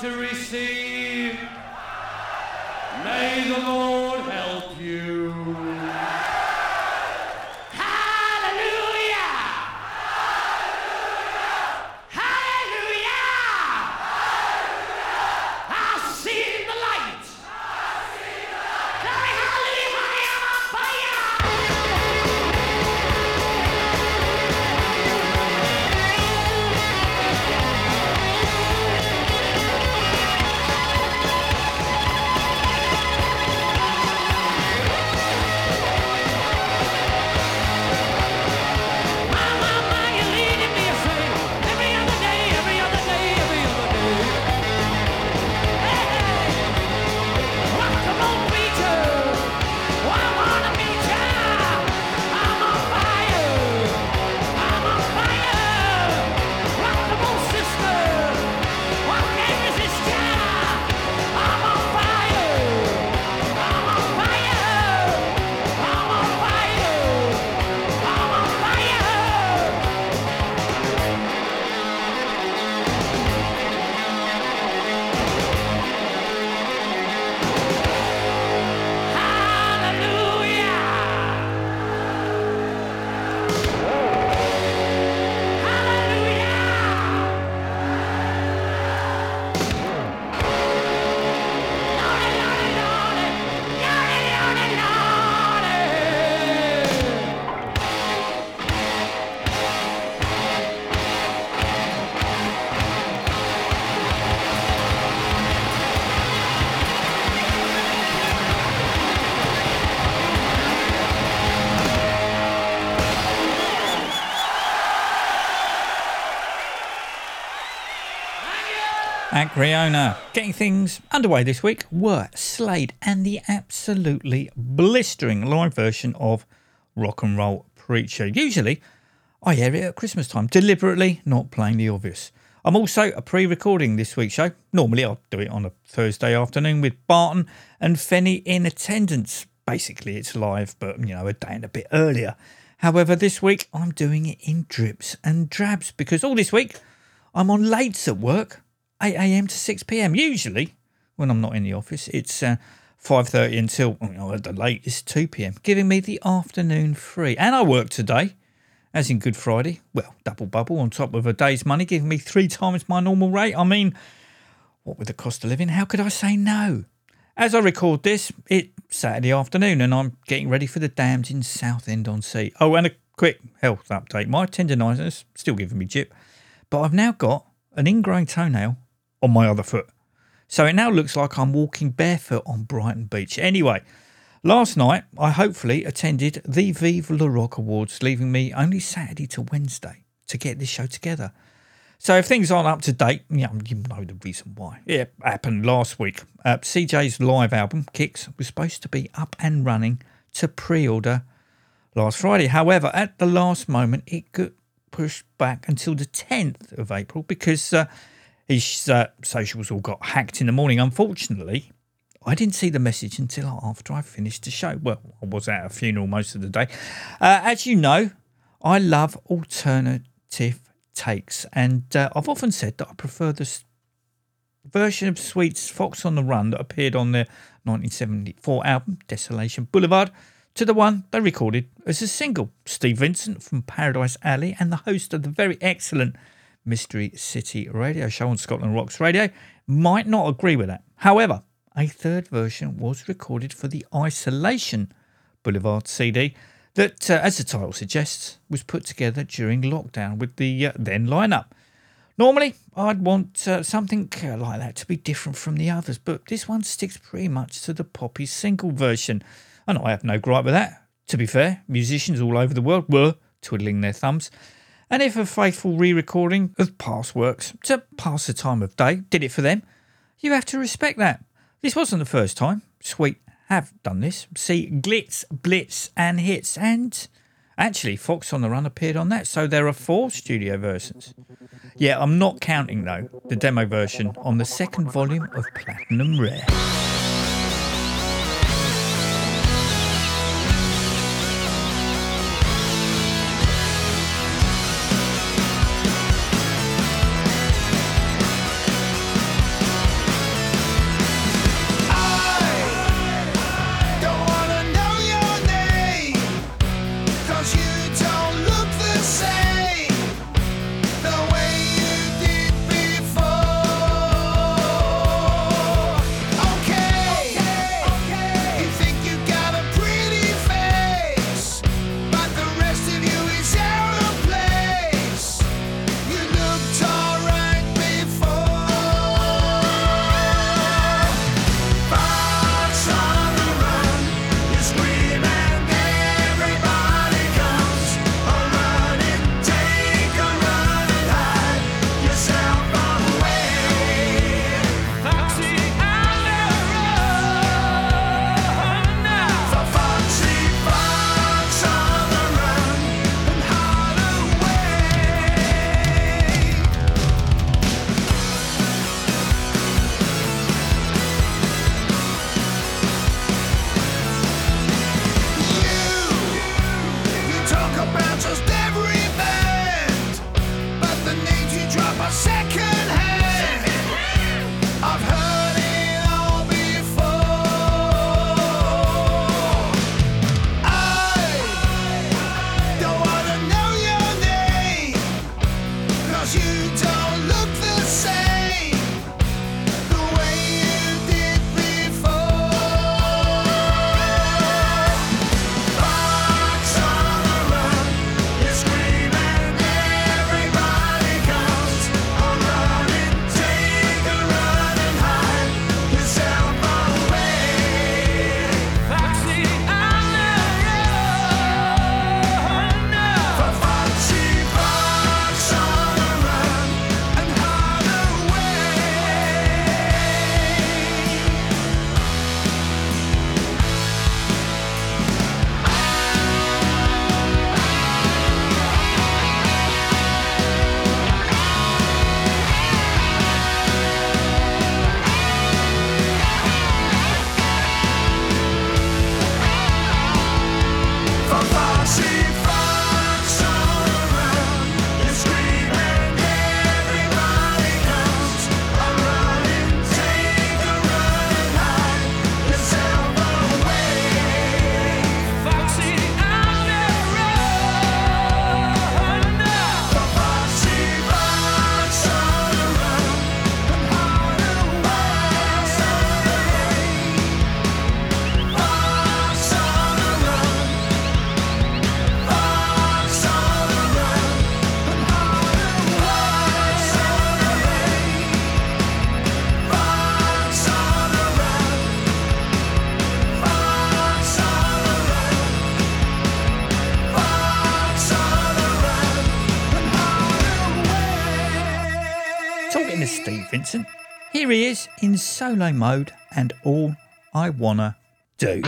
To receive. Acweorna. Getting things underway this week were Slade and the absolutely blistering live version of Rock and Roll Preacher. Usually, I air it at Christmas time, deliberately not playing the obvious. I'm also a pre recording this week's show. Normally, I'll do it on a Thursday afternoon with Barton and Fenny in attendance. Basically, it's live, but you know, a day and a bit earlier. However, this week I'm doing it in drips and drabs because all this week I'm on lates at work, 8 a.m. to 6 p.m. Usually, when I'm not in the office, it's uh, 5:30 until know, at the latest 2 p.m., giving me the afternoon free. And I work today, as in Good Friday. Well, double bubble on top of a day's money, giving me three times my normal rate. I mean, what with the cost of living, how could I say no? As I record this, it's Saturday afternoon and I'm getting ready for the Damned in Southend on Sea. Oh, and a quick health update. My tendonitis still giving me jip, but I've now got an ingrowing toenail on my other foot. So it now looks like I'm walking barefoot on Brighton Beach. Anyway, last night I hopefully attended the Vive Le Rock Awards, leaving me only Saturday to Wednesday to get this show together. So if things aren't up to date, yeah, you know the reason why. It happened last week. Uh, CJ's live album, Kicks, was supposed to be up and running to pre-order last Friday. However, at the last moment, it got pushed back until the 10th of April because uh, his uh, socials all got hacked in the morning. Unfortunately, I didn't see the message until after I finished the show. Well, I was at a funeral most of the day. Uh, as you know, I love alternative takes, and uh, I've often said that I prefer the version of Sweet's Fox on the Run that appeared on their 1974 album, Desolation Boulevard, to the one they recorded as a single. Steve Vincent from Paradise Alley and the host of the very excellent Mystery City radio show on Scotland Rocks Radio might not agree with that. However, a third version was recorded for the Isolation Boulevard CD that, uh, as the title suggests, was put together during lockdown with the uh, then lineup. Normally, I'd want uh, something uh, like that to be different from the others, but this one sticks pretty much to the poppy single version, and I have no gripe with that. To be fair, musicians all over the world were twiddling their thumbs, and if a faithful re recording of past works to pass the time of day did it for them, you have to respect that. This wasn't the first time Sweet have done this. See Glitz, Blitz, and Hits, and actually Fox on the Run appeared on that, so there are four studio versions. Yeah, I'm not counting though the demo version on the second volume of Platinum Rare. Here he is in solo mode and all I wanna do.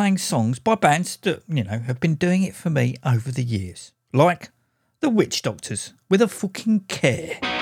playing songs by bands that, you know, have been doing it for me over the years, like The WitchDoktors with a fucking care.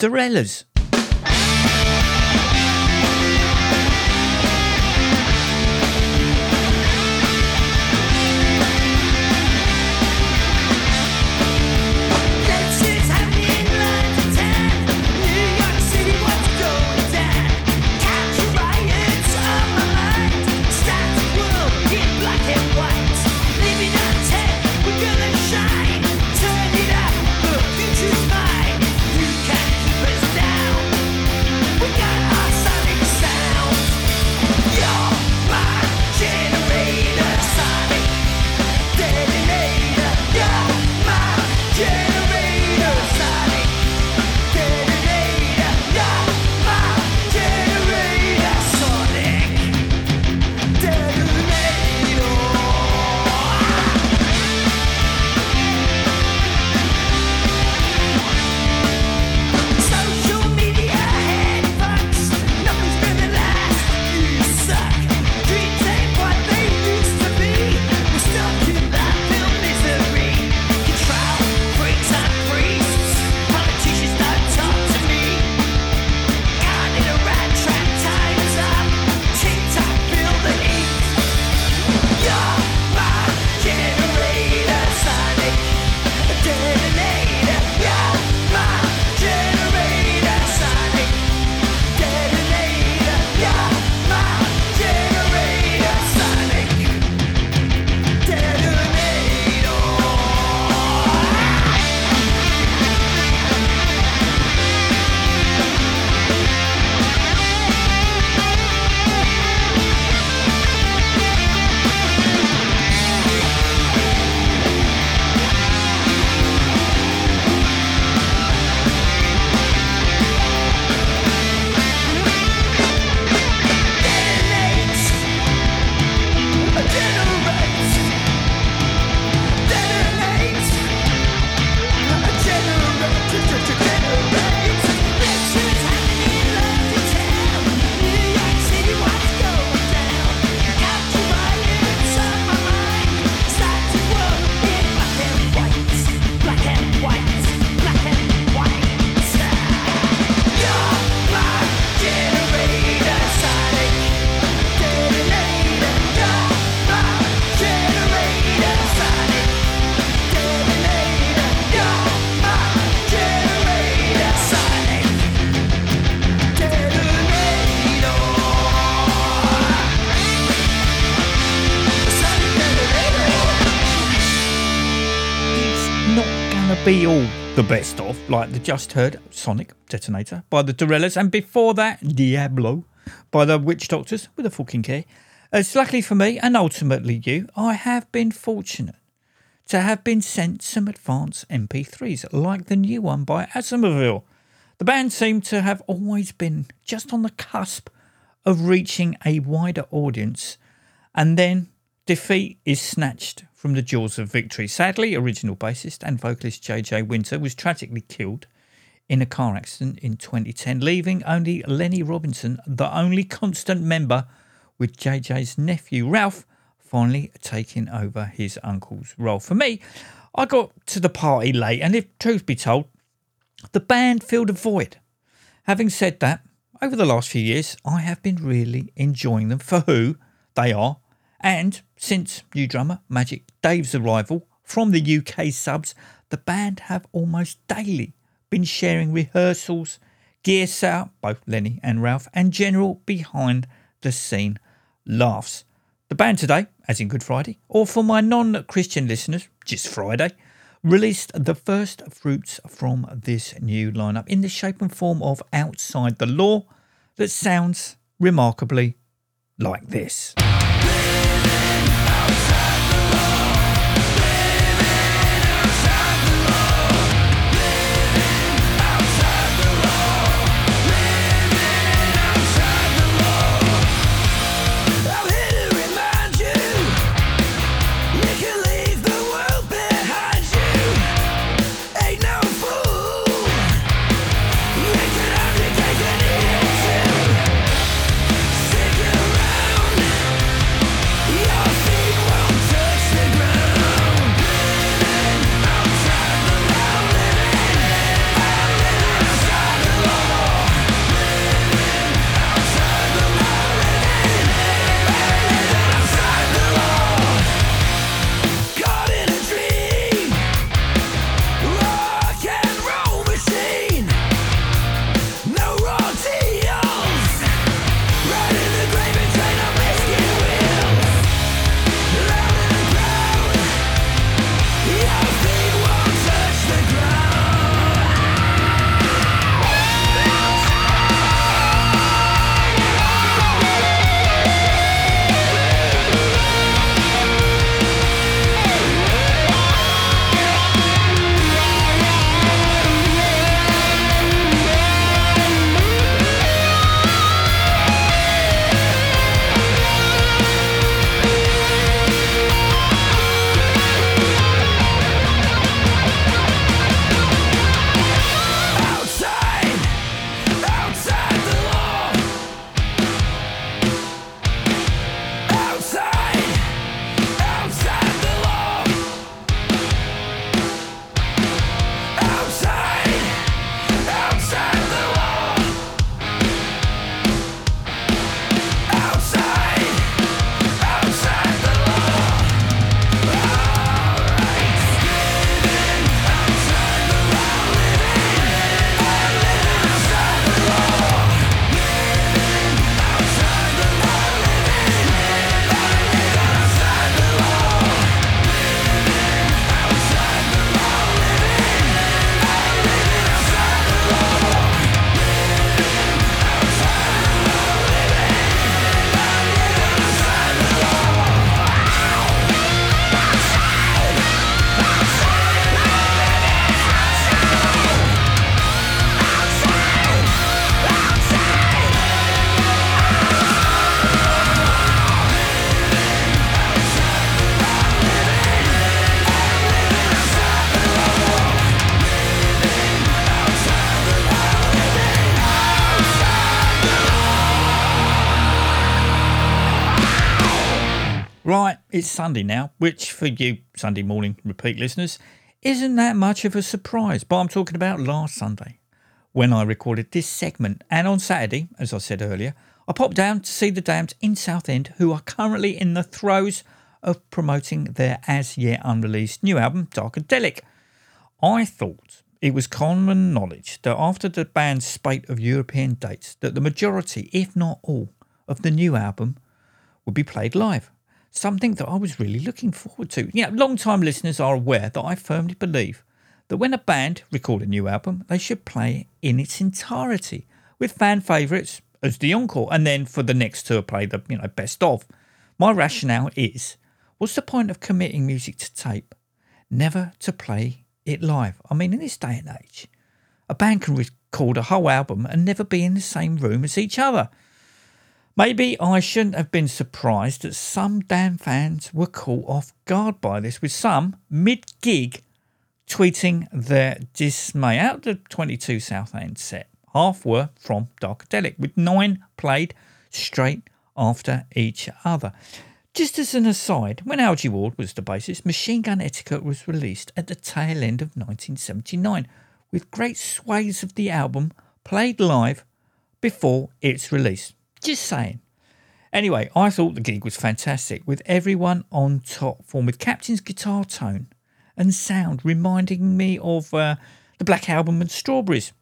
The like the just heard Sonic Detonator by the DeRellas, and before that, Diablo by the WitchDoktors with a fucking key. As uh, luckily for me, and ultimately you, I have been fortunate to have been sent some advanced MP3s, like the new one by Asomvel. The band seem to have always been just on the cusp of reaching a wider audience, and then defeat is snatched from the jaws of victory. Sadly, original bassist and vocalist JJ Winter was tragically killed in a car accident in 2010, leaving only Lenny Robinson, the only constant member, with JJ's nephew Ralph finally taking over his uncle's role. For me, I got to the party late, and if truth be told, the band filled a void. Having said that, over the last few years, I have been really enjoying them for who they are and since new drummer Magic Dave's arrival from the UK subs, the band have almost daily been sharing rehearsals, gear setup, both Lenny and Ralph, and general behind the scene laughs. The band today, as in Good Friday, or for my non Christian listeners, just Friday, released the first fruits from this new lineup in the shape and form of Outside the Law that sounds remarkably like this. It's Sunday now, which for you Sunday morning repeat listeners isn't that much of a surprise, but I'm talking about last Sunday when I recorded this segment. And on Saturday, as I said earlier, I popped down to see the Damned in Southend, who are currently in the throes of promoting their as yet unreleased new album, Darkadelic. I thought it was common knowledge that after the band's spate of European dates, that the majority, if not all, of the new album would be played live. Something that I was really looking forward to. Yeah, long-time listeners are aware that I firmly believe that when a band record a new album, they should play it in its entirety, with fan favourites as the encore, and then for the next tour play the you know best of. My rationale is, what's the point of committing music to tape, never to play it live? I mean, in this day and age, a band can record a whole album and never be in the same room as each other. Maybe I shouldn't have been surprised that some Damned fans were caught off guard by this, with some mid gig tweeting their dismay. Out of the 22 Southend set, half were from Darkadelic, with nine played straight after each other. Just as an aside, when Algy Ward was the bassist, Machine Gun Etiquette was released at the tail end of 1979, with great swathes of the album played live before its release. Just saying. Anyway, I thought the gig was fantastic, with everyone on top form, with Captain's guitar tone and sound reminding me of uh, the Black Album and Strawberries.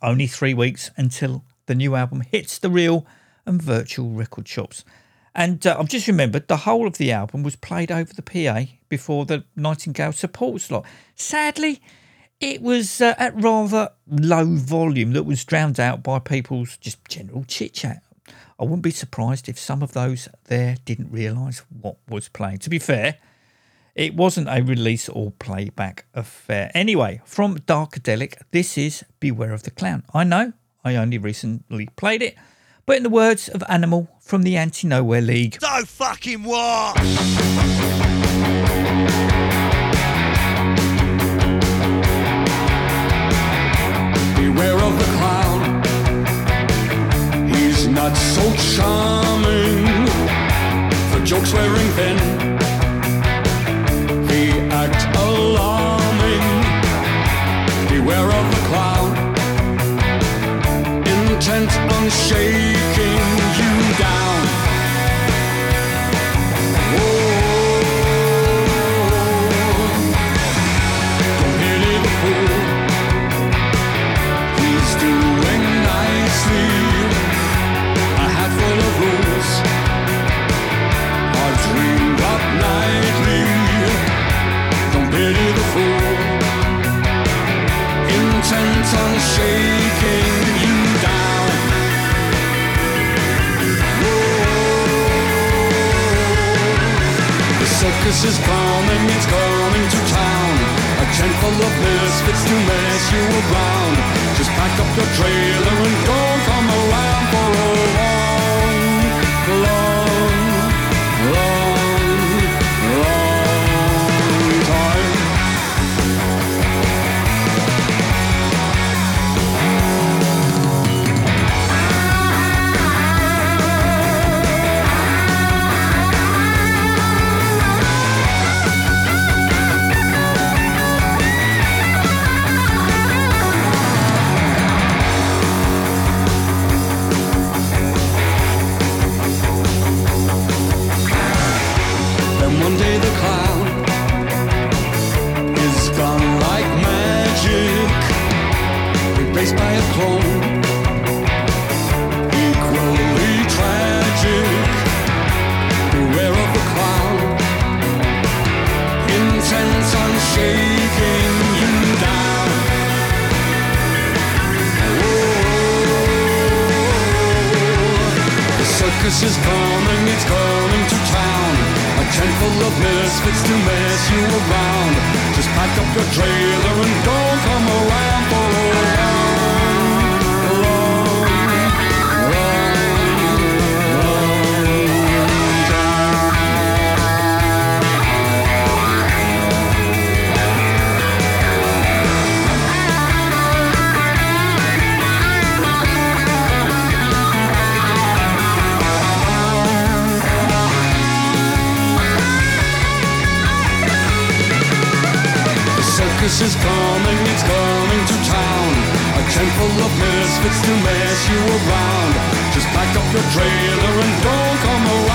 Only three weeks until the new album hits the real and virtual record shops. And uh, I've just remembered the whole of the album was played over the PA before the Nightingale support slot. Sadly, it was uh, at rather low volume that was drowned out by people's just general chit chat. I wouldn't be surprised if some of those there didn't realise what was playing. To be fair, it wasn't a release or playback affair. Anyway, from Darkadelic, this is Beware of the Clown. I know I only recently played it, but in the words of Animal from the Anti Nowhere League, So fucking what? Beware of the Jokes Full of misfits to mess you around. Just pack up your trailer and don't come around for a long, circus is coming, it's coming to town. A tent full of misfits to mess you around. Just pack up your trailer and don't come around for Christmas is coming, it's coming to town. A full of misfits to mess you around. Just pack up your trailer and don't come around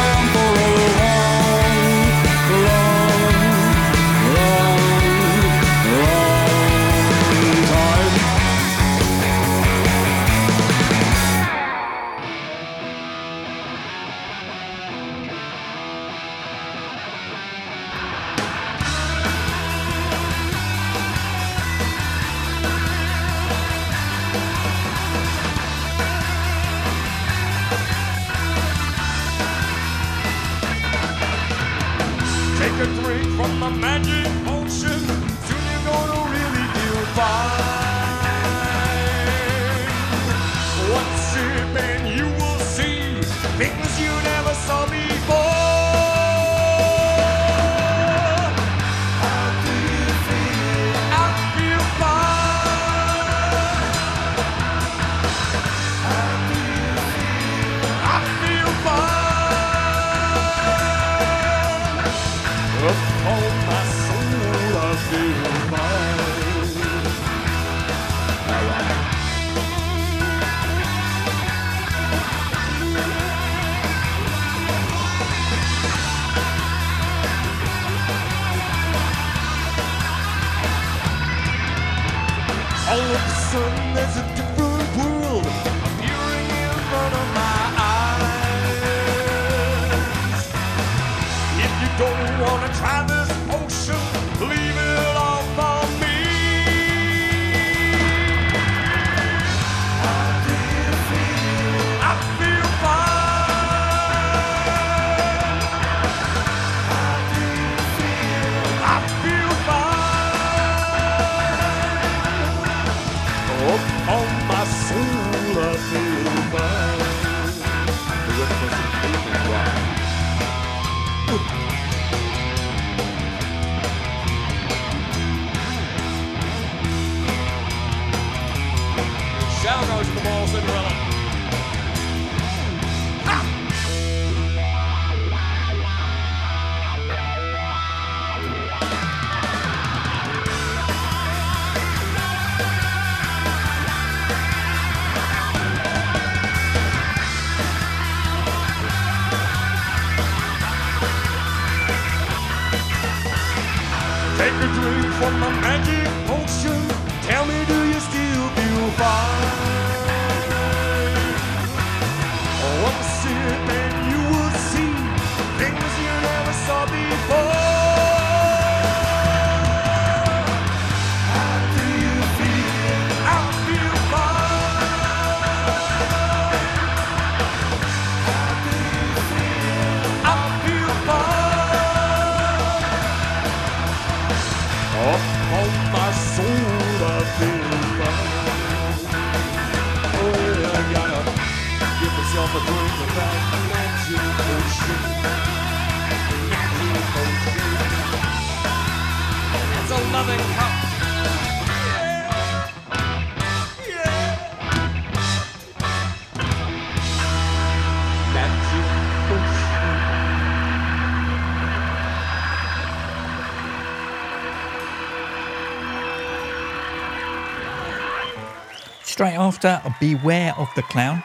after Beware of the Clown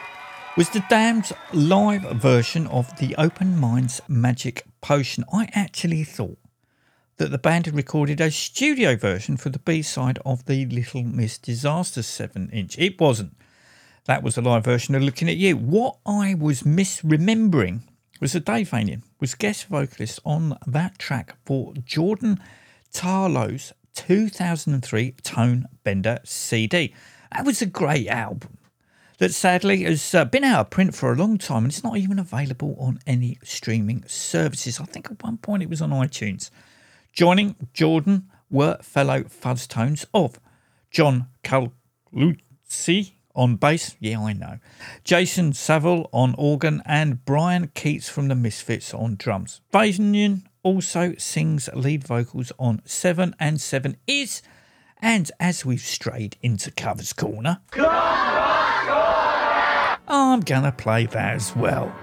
was the Damned's live version of the Open Minds Magic Potion. I actually thought that the band had recorded a studio version for the B side of the Little Miss Disaster 7 inch. It wasn't. That was the live version of Looking at You. What I was misremembering was that Dave Vanian was guest vocalist on that track for Jordan Tarlow's 2003 Tone Bender CD. That was a great album that sadly has uh, been out of print for a long time and it's not even available on any streaming services. I think at one point it was on iTunes. Joining Jordan were fellow Fuzztones of John Caluzzi on bass, yeah, I know, Jason Saville on organ, and Brian Keats from the Misfits on drums. Vanian also sings lead vocals on Seven and Seven Is, and as we've strayed into Covers Corner, I'm gonna play that as well.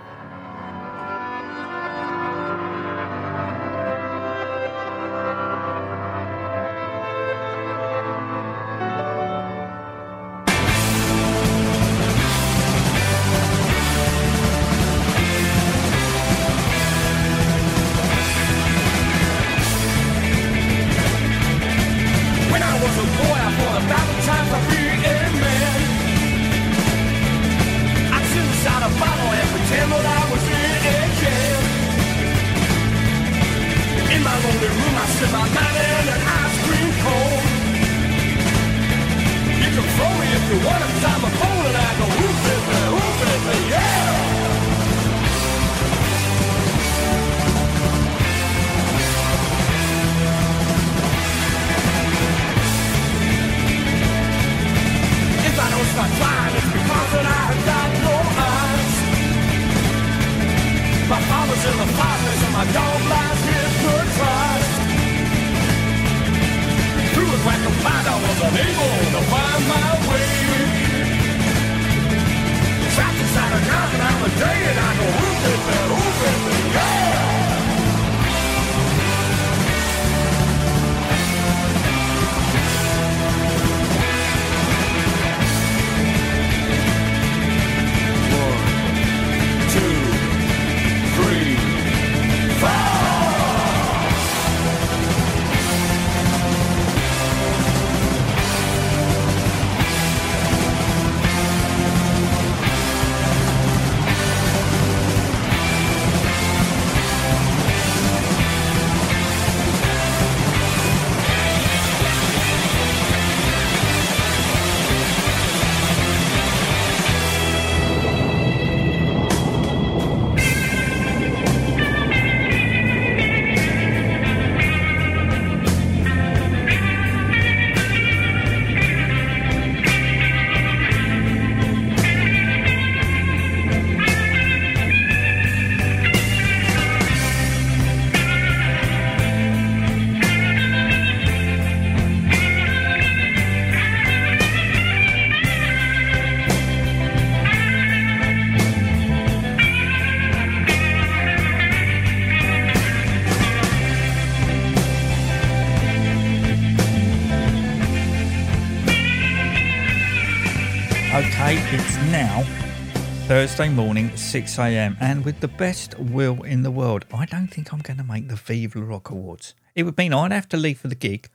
Thursday morning, 6 a.m., and with the best will in the world, I don't think I'm going to make the Vive Le Rock Awards. It would mean I'd have to leave for the gig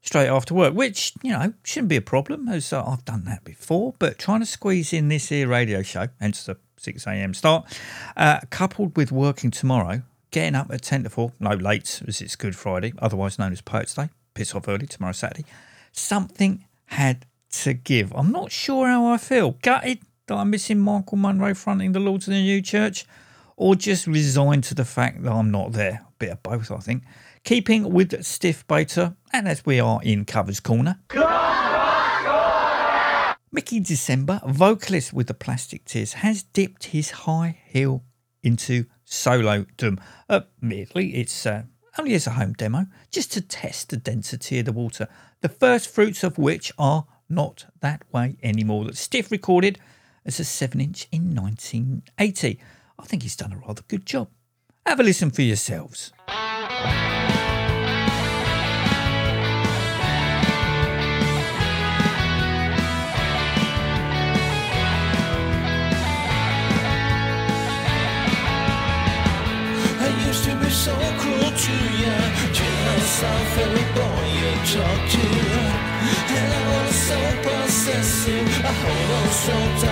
straight after work, which, you know, shouldn't be a problem as I've done that before, but trying to squeeze in this here radio show, hence the 6 a.m. start, uh, coupled with working tomorrow, getting up at 10 to 4, no late as it's Good Friday, otherwise known as Poets Day, piss off early tomorrow Saturday, something had to give. I'm not sure how I feel. Gutted that I'm missing Michael Monroe fronting the Lords of the New Church, or just resigned to the fact that I'm not there. A bit of both, I think. Keeping with stiff beta, and as we are in Covers Corner. Miqu December, vocalist with the Plastic Tears, has dipped his high heel into solo dom. Admittedly, it's uh, only as a home demo, just to test the density of the water. The first fruits of which are not that way anymore. That Stiff recorded as a 7 inch in 1980. I think he's done a rather good job. Have a listen for yourselves. I used to be so cruel to you, boy you talk to. And I was so possessive, I hold on so tight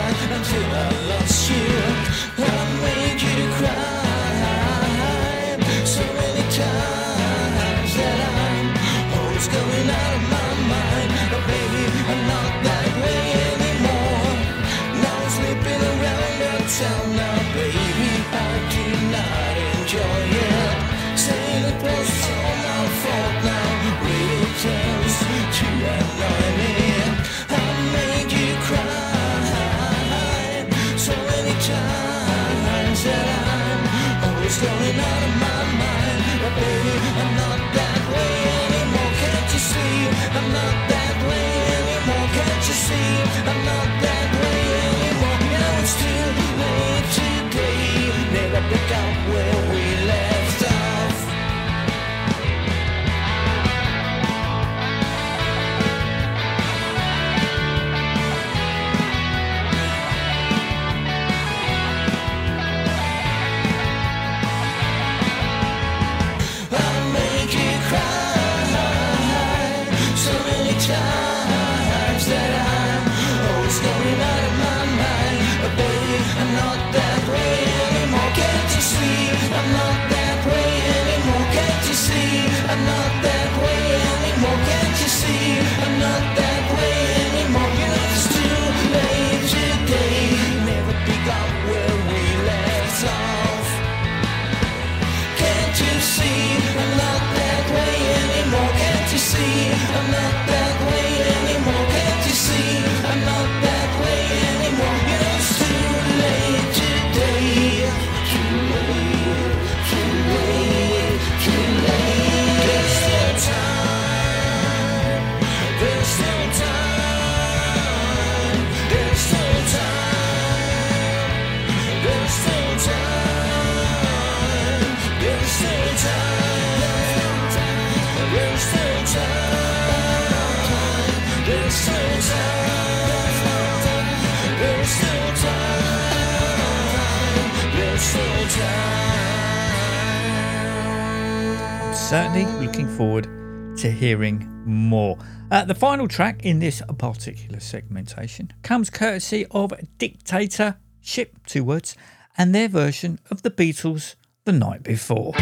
Never pick up where certainly looking forward to hearing more. Uh, the final track in this particular segmentation comes courtesy of Dictator Ship, two words, and their version of the Beatles' The Night Before.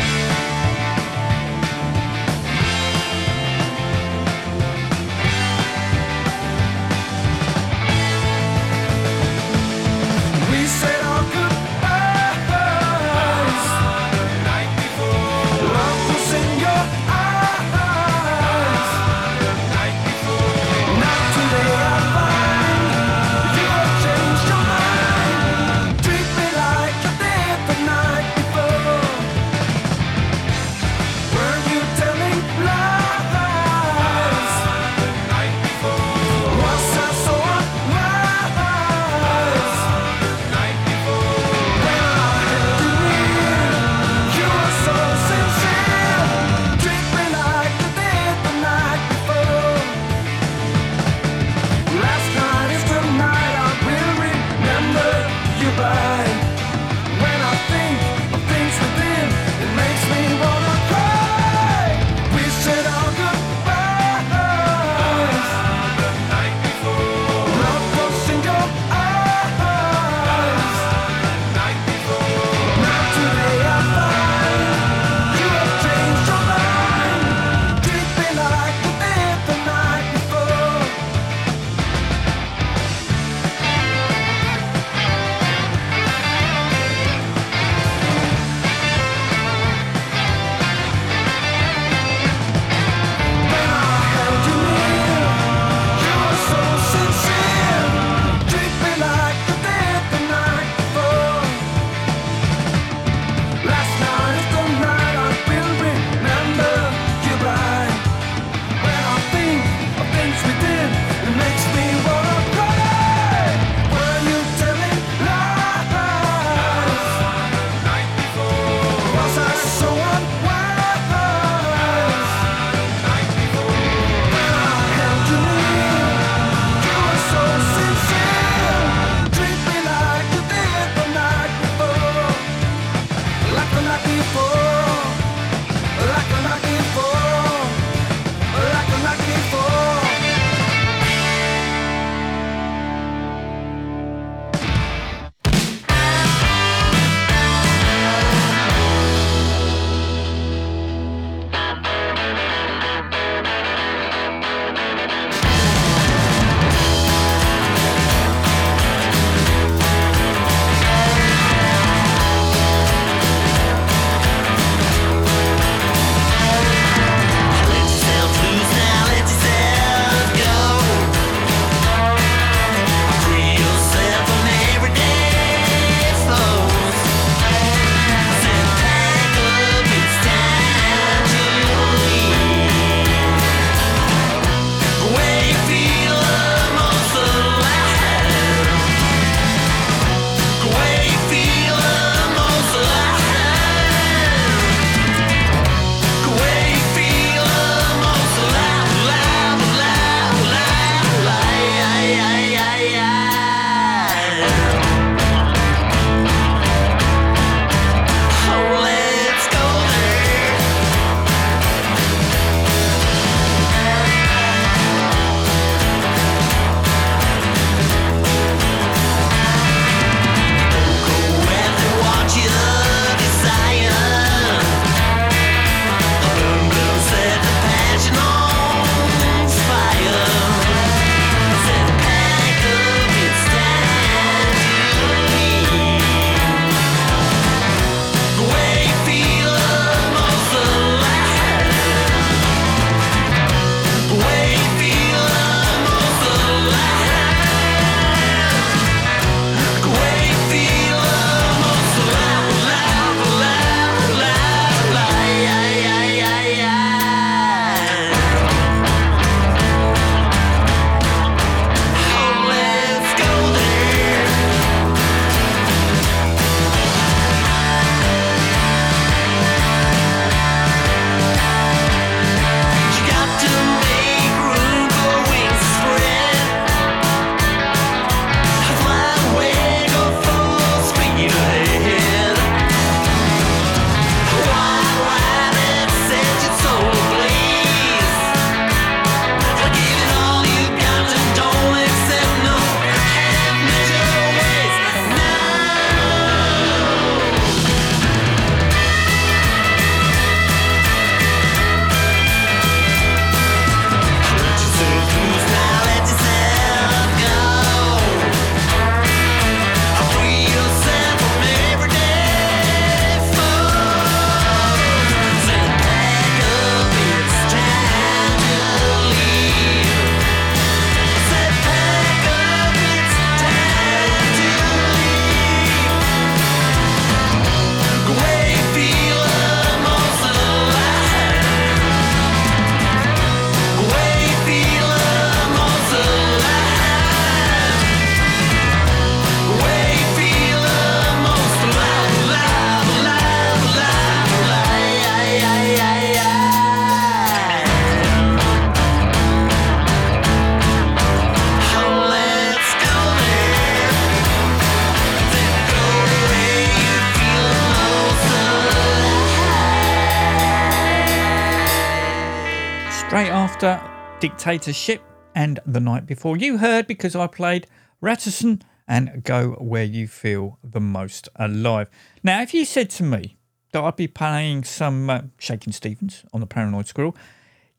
Dictator Ship and The Night Before. You heard because I played Råttanson and Go Where You Feel the Most Alive. Now, if you said to me that I'd be playing some uh, Shakin' Stevens on the Paranoid Squirrel,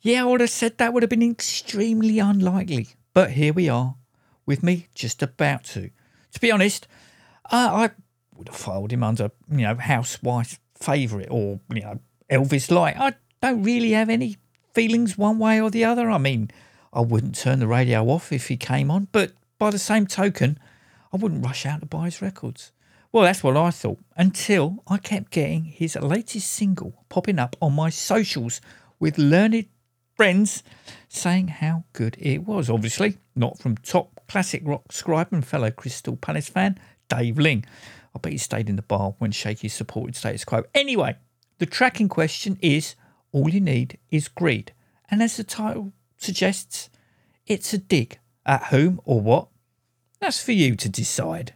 yeah, I would have said that would have been extremely unlikely. But here we are, with me just about to. To be honest, uh, I would have filed him under, you know, housewife favourite or, you know, Elvis Light. I don't really have any feelings one way or the other. I mean, I wouldn't turn the radio off if he came on, but by the same token, I wouldn't rush out to buy his records. Well, that's what I thought until I kept getting his latest single popping up on my socials with learned friends saying how good it was. Obviously, not from top classic rock scribe and fellow Crystal Palace fan, Dave Ling. I bet he stayed in the bar when Shaky supported status quo. Anyway, the track in question is All You Need Is Greed. And as the title suggests, it's a dig at whom or what? That's for you to decide.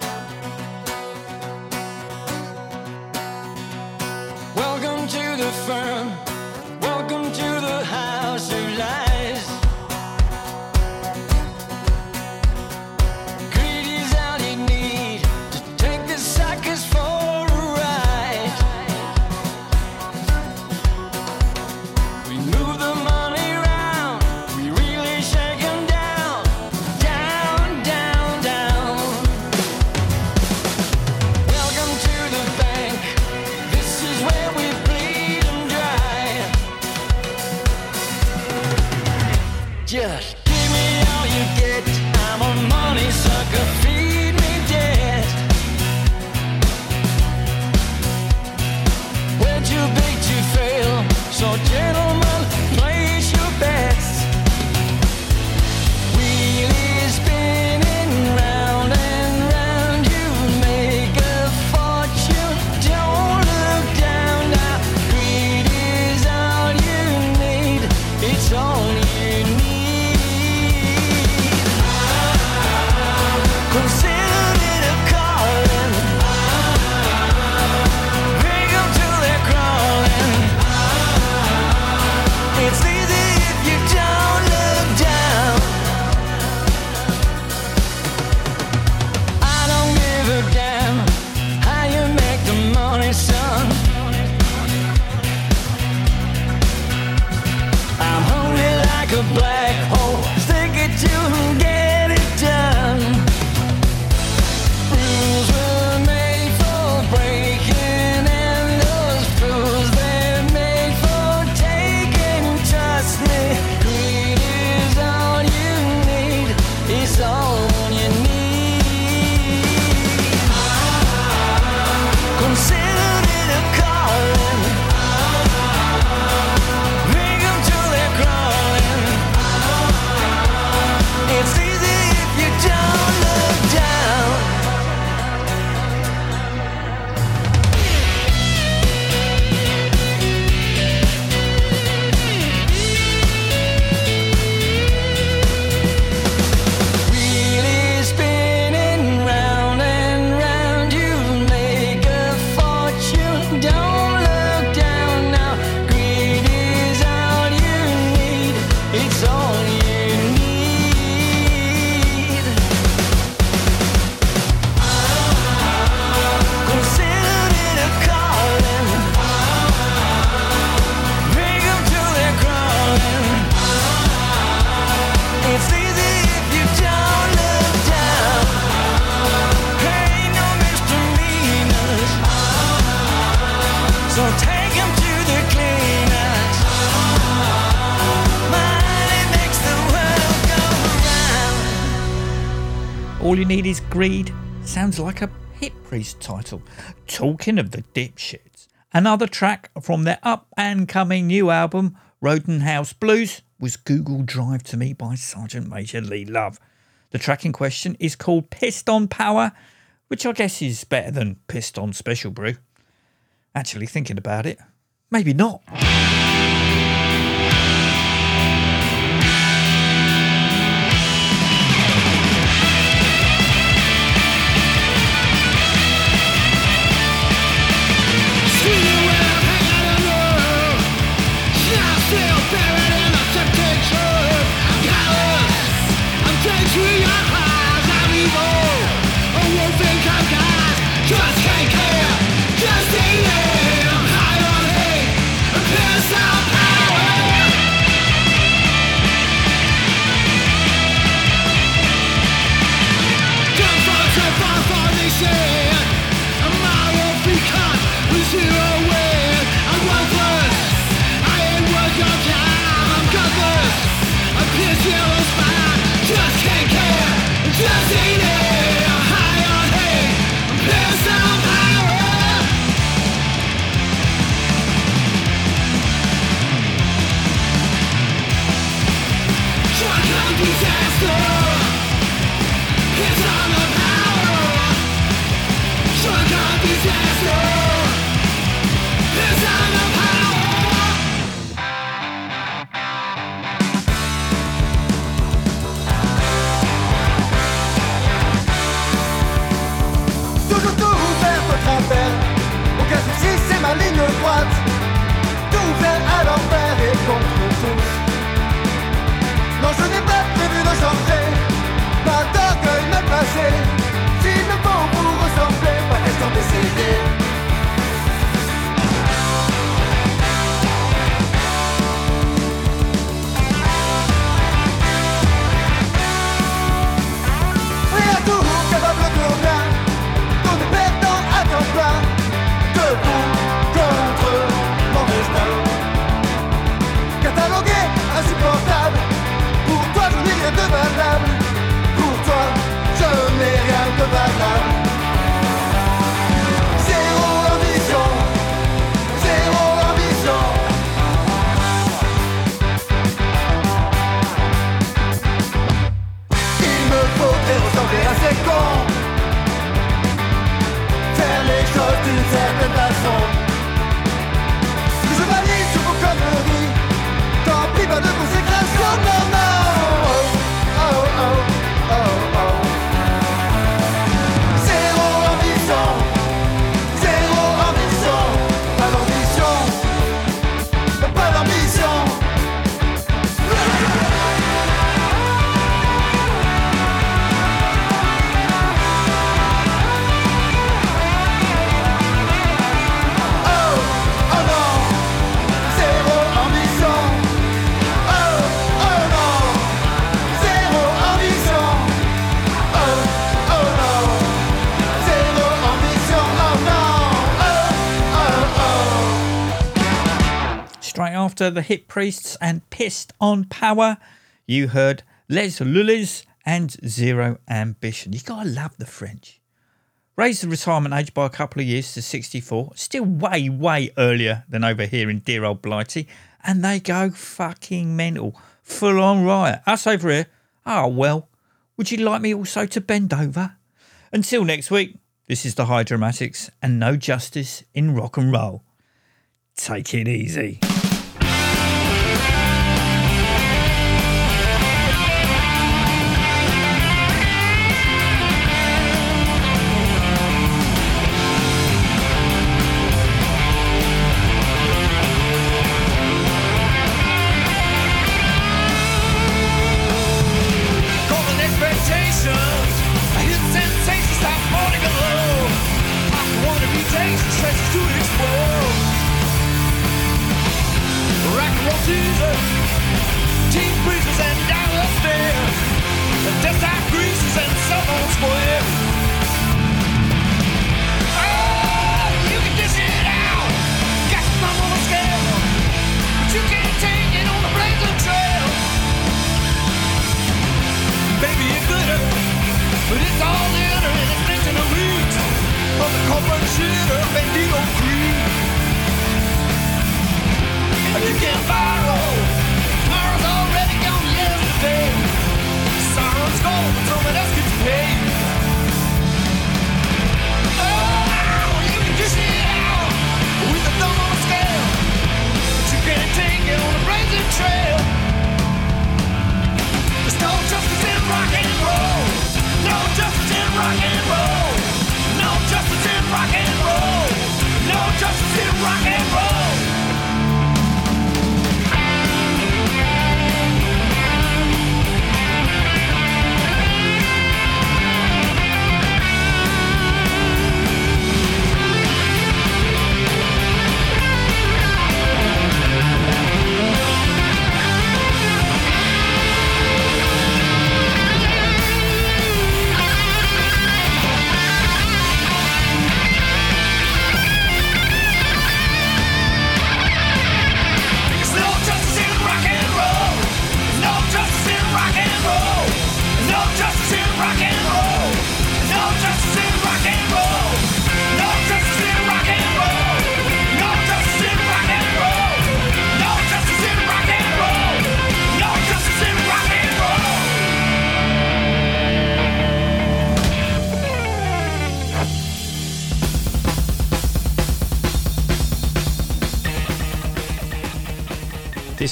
All You Need Is Greed sounds like a Hip Priest title. Talking of the dipshits, another track from their up and coming new album, Roden House Blues, was Google Drive to Me by Sergeant Major Lee Love. The track in question is called Pissed on Power, which I guess is better than Pissed on Special Brew. Actually, thinking about it, maybe not. say. after the Hip Priests and Pissed on Power, you heard Les Lullies and Zero Ambition. You gotta love the French. Raised the retirement age by a couple of years to 64, still way, way earlier than over here in dear old Blighty, and they go fucking mental. Full on riot. Us over here, ah oh, well, would you like me also to bend over? Until next week, this is the High Dramatics and no justice in rock and roll. Take it easy.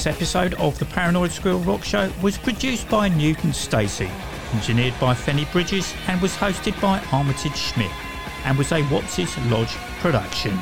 This episode of the Paranoid Squirrel Rock Show was produced by Newton Stacey, engineered by Fenny Bridges, and was hosted by Armitage Schmidt, and was a What's His Lodge production.